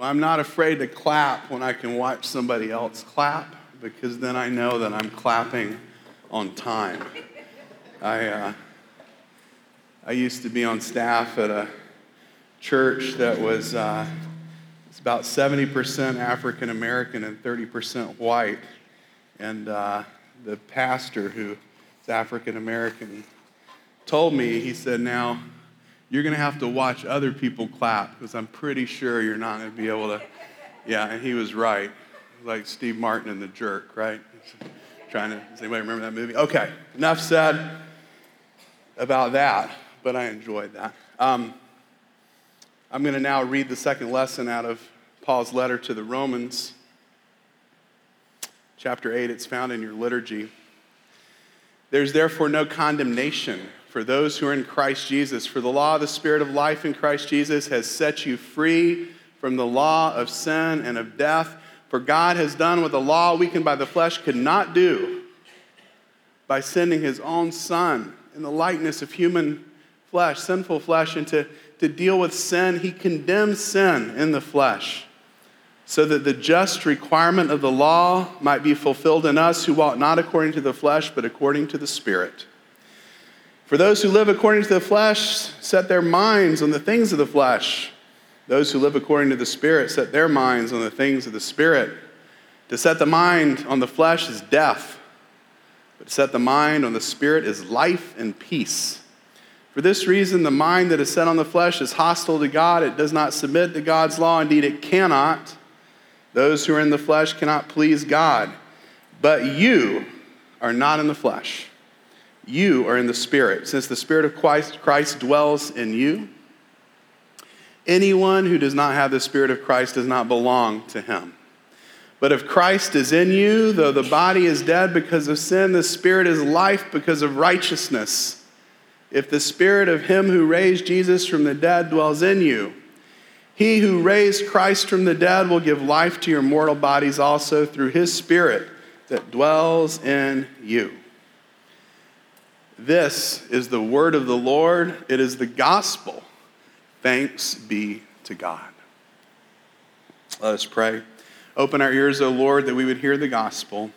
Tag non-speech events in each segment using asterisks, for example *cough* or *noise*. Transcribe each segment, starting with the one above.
I'm not afraid to clap when I can watch somebody else clap because then I know that I'm clapping on time. I, uh, I used to be on staff at a church that was uh, it's about 70% African American and 30% white. And uh, the pastor, who is African American, told me, he said, Now, you're going to have to watch other people clap because I'm pretty sure you're not going to be able to. Yeah, and he was right. Like Steve Martin in The Jerk, right? Trying to, does anybody remember that movie? Okay, enough said about that, but I enjoyed that. Um, I'm going to now read the second lesson out of Paul's letter to the Romans, chapter 8. It's found in your liturgy. There's therefore no condemnation for those who are in Christ Jesus, for the law of the Spirit of life in Christ Jesus has set you free from the law of sin and of death. For God has done what the law, weakened by the flesh, could not do by sending his own Son in the likeness of human flesh, sinful flesh, and to to deal with sin, he condemns sin in the flesh, so that the just requirement of the law might be fulfilled in us who walk not according to the flesh, but according to the Spirit. For those who live according to the flesh set their minds on the things of the flesh. Those who live according to the Spirit set their minds on the things of the Spirit. To set the mind on the flesh is death, but to set the mind on the Spirit is life and peace. For this reason, the mind that is set on the flesh is hostile to God. It does not submit to God's law. Indeed, it cannot. Those who are in the flesh cannot please God. But you are not in the flesh. You are in the Spirit, since the Spirit of Christ, dwells in you. Anyone who does not have the Spirit of Christ does not belong to him. But if Christ is in you, though the body is dead because of sin, the Spirit is life because of righteousness. If the spirit of him who raised Jesus from the dead dwells in you, he who raised Christ from the dead will give life to your mortal bodies also through his spirit that dwells in you. This is the word of the Lord. It is the gospel. Thanks be to God. Let us pray. Open our ears, O Lord, that we would hear the gospel.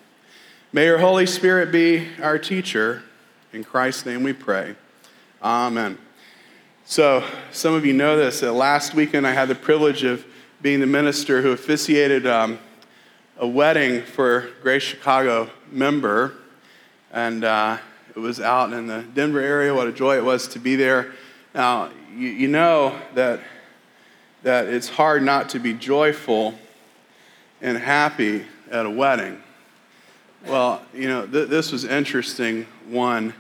May your Holy Spirit be our teacher. In Christ's name we pray. Amen. So, some of you know this. Uh, last weekend, I had the privilege of being the minister who officiated um, a wedding for a Grace Chicago member, and uh, it was out in the Denver area. What a joy it was to be there. Now, you, you know that, that it's hard not to be joyful and happy at a wedding. Well, you know, th- this was interesting, one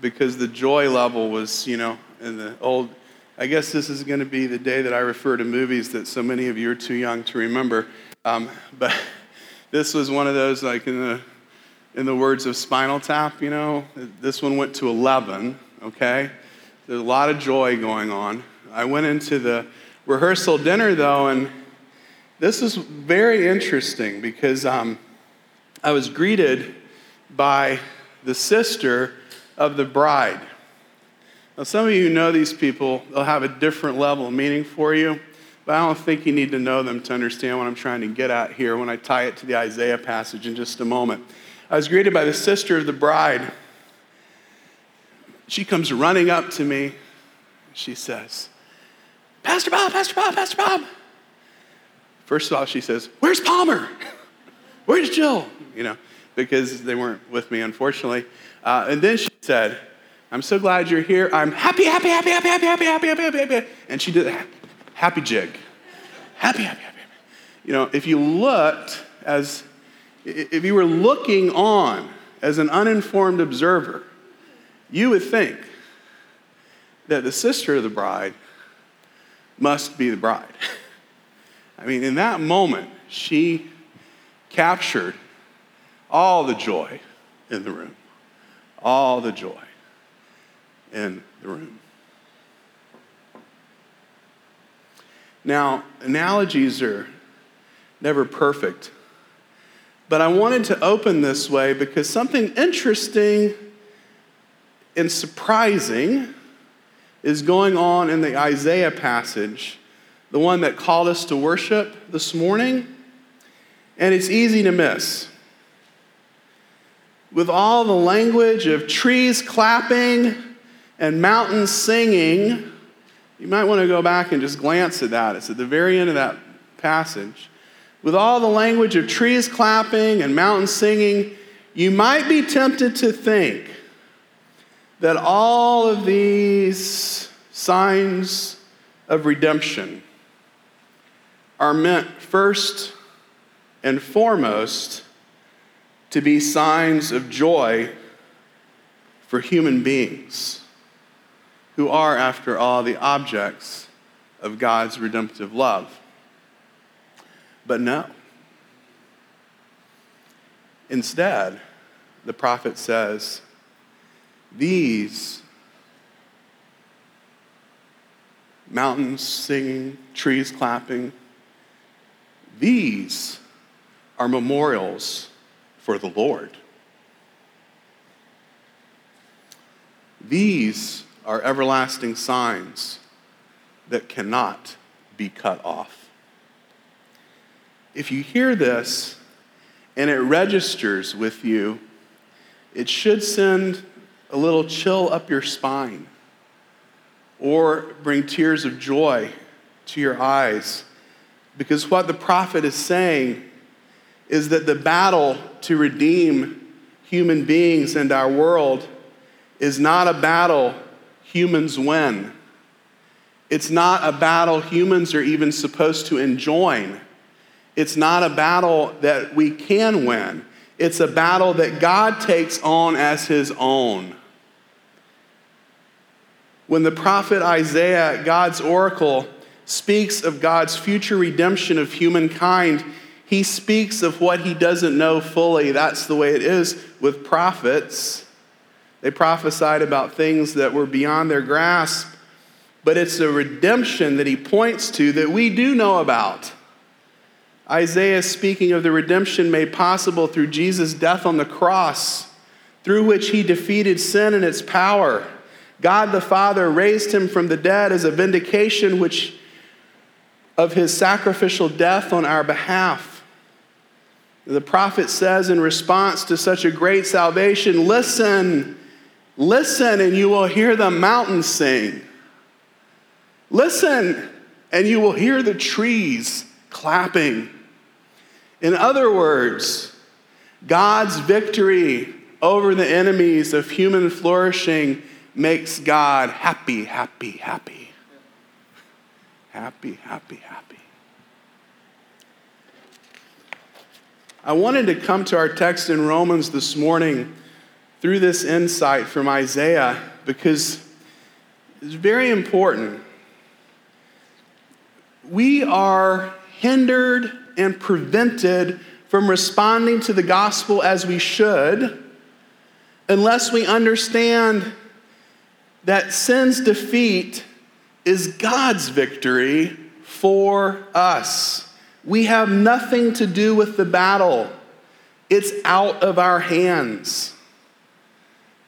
because the joy level was, you know, in the old. I guess this is going to be the day that I refer to movies that so many of you are too young to remember. Um, but *laughs* this was one of those, like in the, in the words of Spinal Tap, you know, this one went to 11, okay? There's a lot of joy going on. I went into the rehearsal dinner, though, and this is very interesting because um, I was greeted by the sister of the bride. Now, some of you know these people, they'll have a different level of meaning for you, but I don't think you need to know them to understand what I'm trying to get at here when I tie it to the Isaiah passage in just a moment. I was greeted by the sister of the bride. She comes running up to me. She says, Pastor Bob, Pastor Bob, Pastor Bob. First of all, she says, Where's Palmer? Where's Jill? You know, because they weren't with me, unfortunately. Uh, and then she said, I'm so glad you're here. I'm happy, happy, happy, happy, happy, happy, happy, happy, happy, happy. And she did a happy jig. Happy, happy, happy. You know, if you looked as, if you were looking on as an uninformed observer, you would think that the sister of the bride must be the bride. *laughs* I mean, in that moment, she captured all the joy in the room all the joy in the room. Now, analogies are never perfect, but I wanted to open this way because something interesting and surprising is going on in the Isaiah passage the one that called us to worship this morning, and it's easy to miss. With all the language of trees clapping and mountains singing, you might want to go back and just glance at that. It's at the very end of that passage. With all the language of trees clapping and mountains singing, you might be tempted to think that all of these signs of redemption are meant first and foremost to be signs of joy for human beings who are, after all, the objects of God's redemptive love. But no. Instead, the prophet says, These mountains singing, trees clapping, these are memorials for the Lord. These are everlasting signs that cannot be cut off. If you hear this and it registers with you, it should send a little chill up your spine or bring tears of joy to your eyes because what the prophet is saying is that the battle to redeem human beings and our world is not a battle humans win. It's not a battle humans are even supposed to enjoin. It's not a battle that we can win. It's a battle that God takes on as his own. When the prophet Isaiah, God's oracle, speaks of God's future redemption of humankind, he speaks of what he doesn't know fully. That's the way it is with prophets. They prophesied about things that were beyond their grasp, but it's a redemption that he points to that we do know about. Isaiah speaking of the redemption made possible through Jesus' death on the cross, through which he defeated sin and its power. God the Father raised him from the dead as a vindication which of his sacrificial death on our behalf. The prophet says in response to such a great salvation listen, listen, and you will hear the mountains sing. Listen, and you will hear the trees clapping. In other words, God's victory over the enemies of human flourishing makes God happy, happy, happy happy, happy, happy. I wanted to come to our text in Romans this morning through this insight from Isaiah because it's very important. We are hindered and prevented from responding to the gospel as we should unless we understand that sin's defeat is God's victory for us. We have nothing to do with the battle, it's out of our hands.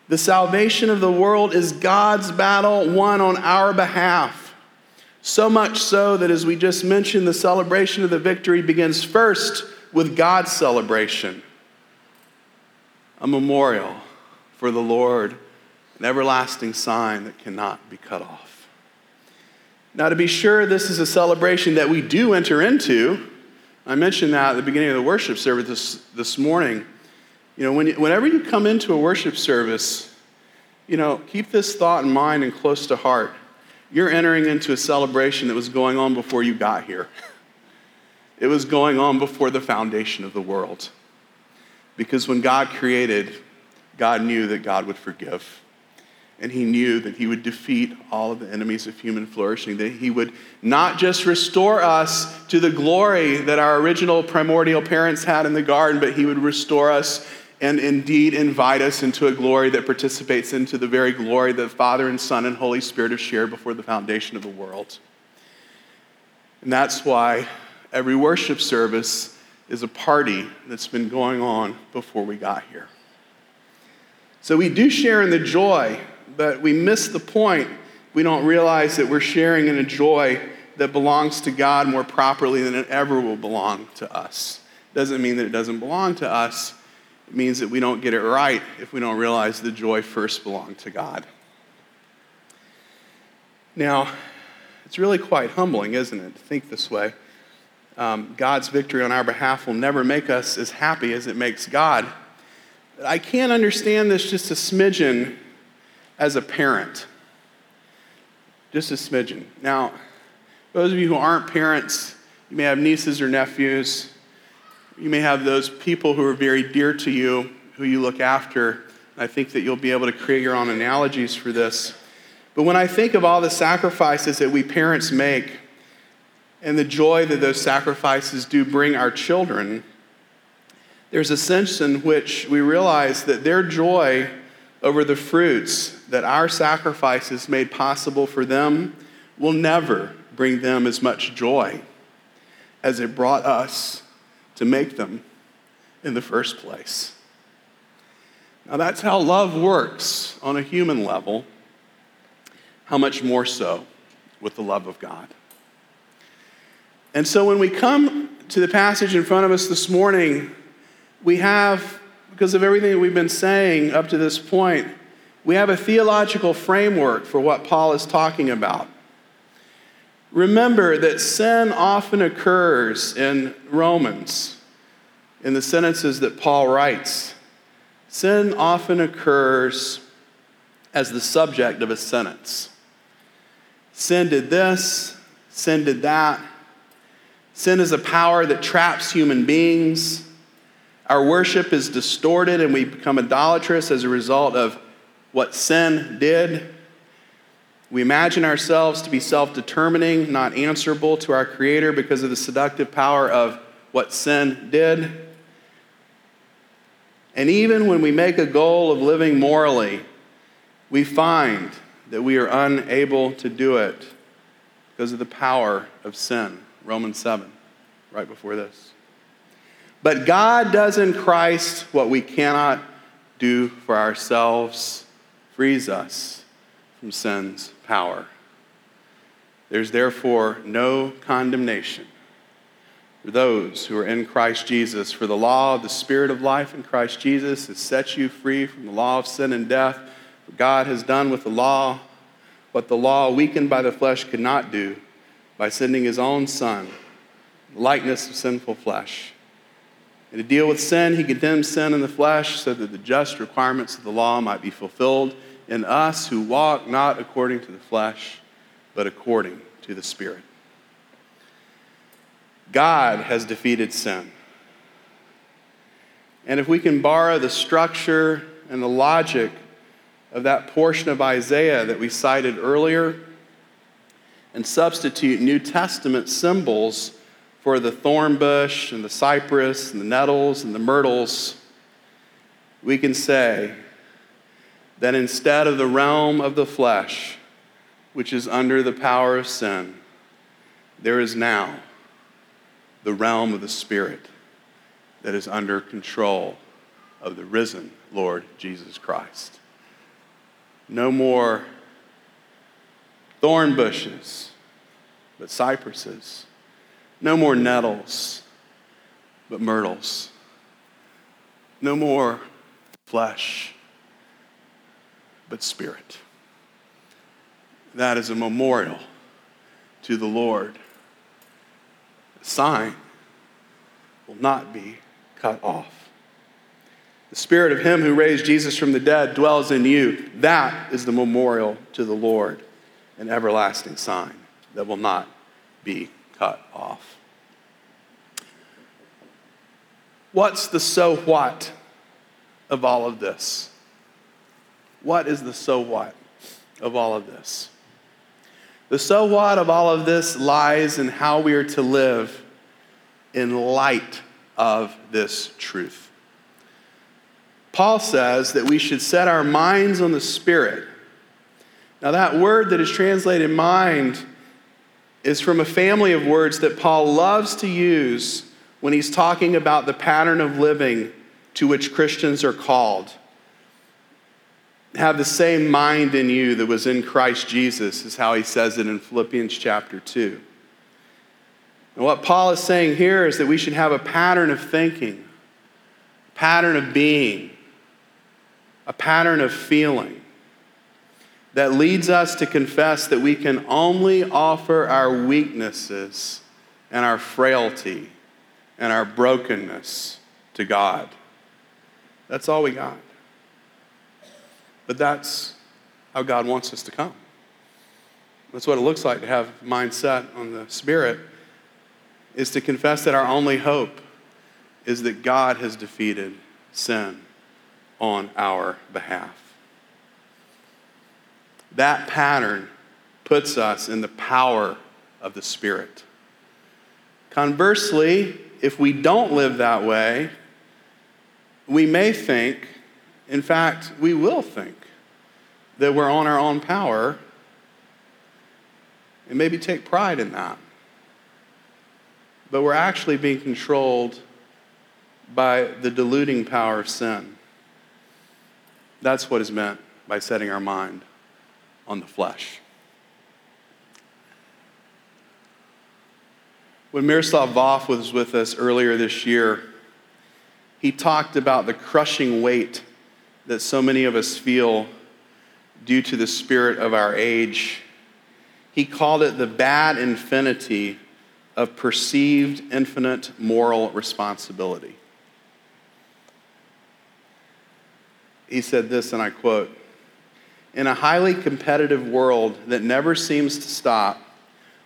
The salvation of the world is God's battle won on our behalf. So much so that, as we just mentioned, the celebration of the victory begins first with God's celebration a memorial for the Lord, an everlasting sign that cannot be cut off. Now, to be sure, this is a celebration that we do enter into. I mentioned that at the beginning of the worship service this, this morning. You know, when you, whenever you come into a worship service, you know, keep this thought in mind and close to heart. You're entering into a celebration that was going on before you got here. It was going on before the foundation of the world. Because when God created, God knew that God would forgive and he knew that he would defeat all of the enemies of human flourishing, that he would not just restore us to the glory that our original primordial parents had in the garden, but he would restore us and indeed invite us into a glory that participates into the very glory that Father and Son and Holy Spirit have shared before the foundation of the world. And that's why every worship service is a party that's been going on before we got here. So we do share in the joy but we miss the point. We don't realize that we're sharing in a joy that belongs to God more properly than it ever will belong to us. Doesn't mean that it doesn't belong to us. It means that we don't get it right if we don't realize the joy first belonged to God. Now, it's really quite humbling, isn't it, to think this way? Um, God's victory on our behalf will never make us as happy as it makes God. But I can't understand this just a smidgen as a parent. Just a smidgen. Now, those of you who aren't parents, you may have nieces or nephews. You may have those people who are very dear to you, who you look after. I think that you'll be able to create your own analogies for this. But when I think of all the sacrifices that we parents make and the joy that those sacrifices do bring our children, there's a sense in which we realize that their joy over the fruits that our sacrifices made possible for them will never bring them as much joy as it brought us to make them in the first place. Now, that's how love works on a human level. How much more so with the love of God? And so, when we come to the passage in front of us this morning, we have, because of everything that we've been saying up to this point, we have a theological framework for what Paul is talking about. Remember that sin often occurs in Romans, in the sentences that Paul writes. Sin often occurs as the subject of a sentence. Sin did this, sin did that. Sin is a power that traps human beings. Our worship is distorted and we become idolatrous as a result of what sin did. We imagine ourselves to be self determining, not answerable to our Creator because of the seductive power of what sin did. And even when we make a goal of living morally, we find that we are unable to do it because of the power of sin. Romans 7, right before this. But God does in Christ what we cannot do for ourselves, frees us from sin's power. There's therefore no condemnation for those who are in Christ Jesus. For the law of the Spirit of life in Christ Jesus has set you free from the law of sin and death. For God has done with the law what the law, weakened by the flesh, could not do by sending his own Son, the likeness of sinful flesh. And to deal with sin, he condemned sin in the flesh so that the just requirements of the law might be fulfilled in us who walk not according to the flesh, but according to the Spirit. God has defeated sin. And if we can borrow the structure and the logic of that portion of Isaiah that we cited earlier and substitute New Testament symbols for the thorn bush and the cypress and the nettles and the myrtles, we can say that instead of the realm of the flesh, which is under the power of sin, there is now the realm of the Spirit that is under control of the risen Lord Jesus Christ. No more thorn bushes, but cypresses. No more nettles, but myrtles. No more flesh, but spirit. That is a memorial to the Lord. A sign will not be cut off. The spirit of him who raised Jesus from the dead dwells in you. That is the memorial to the Lord, an everlasting sign that will not be cut off. What's the so what of all of this? What is the so what of all of this? The so what of all of this lies in how we are to live in light of this truth. Paul says that we should set our minds on the Spirit. Now, that word that is translated mind is from a family of words that Paul loves to use when he's talking about the pattern of living to which Christians are called have the same mind in you that was in Christ Jesus, is how he says it in Philippians chapter 2. And what Paul is saying here is that we should have a pattern of thinking, a pattern of being, a pattern of feeling that leads us to confess that we can only offer our weaknesses and our frailty and our brokenness to God. That's all we got. But that's how God wants us to come. That's what it looks like to have mindset on the Spirit, is to confess that our only hope is that God has defeated sin on our behalf. That pattern puts us in the power of the Spirit. Conversely, if we don't live that way, we may think, in fact, we will think, that we're on our own power and maybe take pride in that. But we're actually being controlled by the deluding power of sin. That's what is meant by setting our mind on the flesh. When Miroslav Volf was with us earlier this year, he talked about the crushing weight that so many of us feel due to the spirit of our age. He called it the bad infinity of perceived infinite moral responsibility. He said this, and I quote In a highly competitive world that never seems to stop,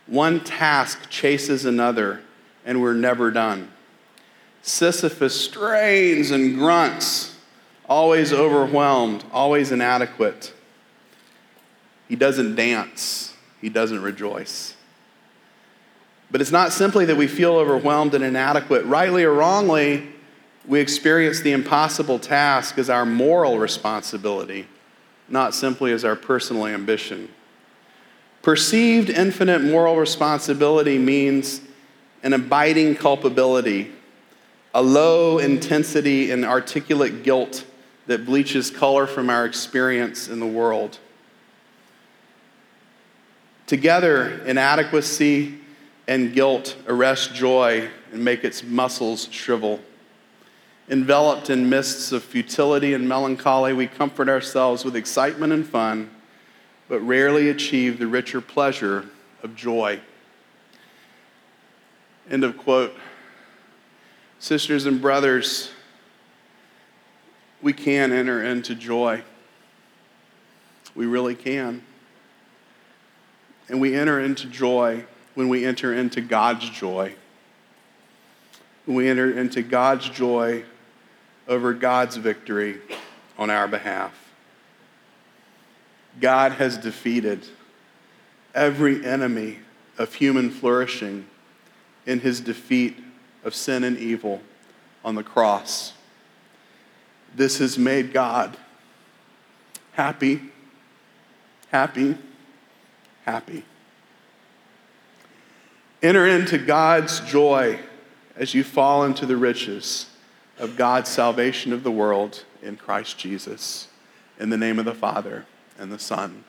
one task chases another, and we're never done. Sisyphus strains and grunts, always overwhelmed, always inadequate. He doesn't dance, he doesn't rejoice. But it's not simply that we feel overwhelmed and inadequate. Rightly or wrongly, we experience the impossible task as our moral responsibility, not simply as our personal ambition. Perceived infinite moral responsibility means an abiding culpability, a low intensity and articulate guilt that bleaches color from our experience in the world. Together, inadequacy and guilt arrest joy and make its muscles shrivel. Enveloped in mists of futility and melancholy, we comfort ourselves with excitement and fun but rarely achieve the richer pleasure of joy. End of quote. Sisters and brothers, we can enter into joy. We really can. And we enter into joy when we enter into God's joy. When we enter into God's joy over God's victory on our behalf. God has defeated every enemy of human flourishing in his defeat of sin and evil on the cross. This has made God happy, happy, happy. Enter into God's joy as you fall into the riches of God's salvation of the world in Christ Jesus. In the name of the Father and the Son,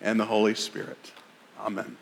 and the Holy Spirit. Amen.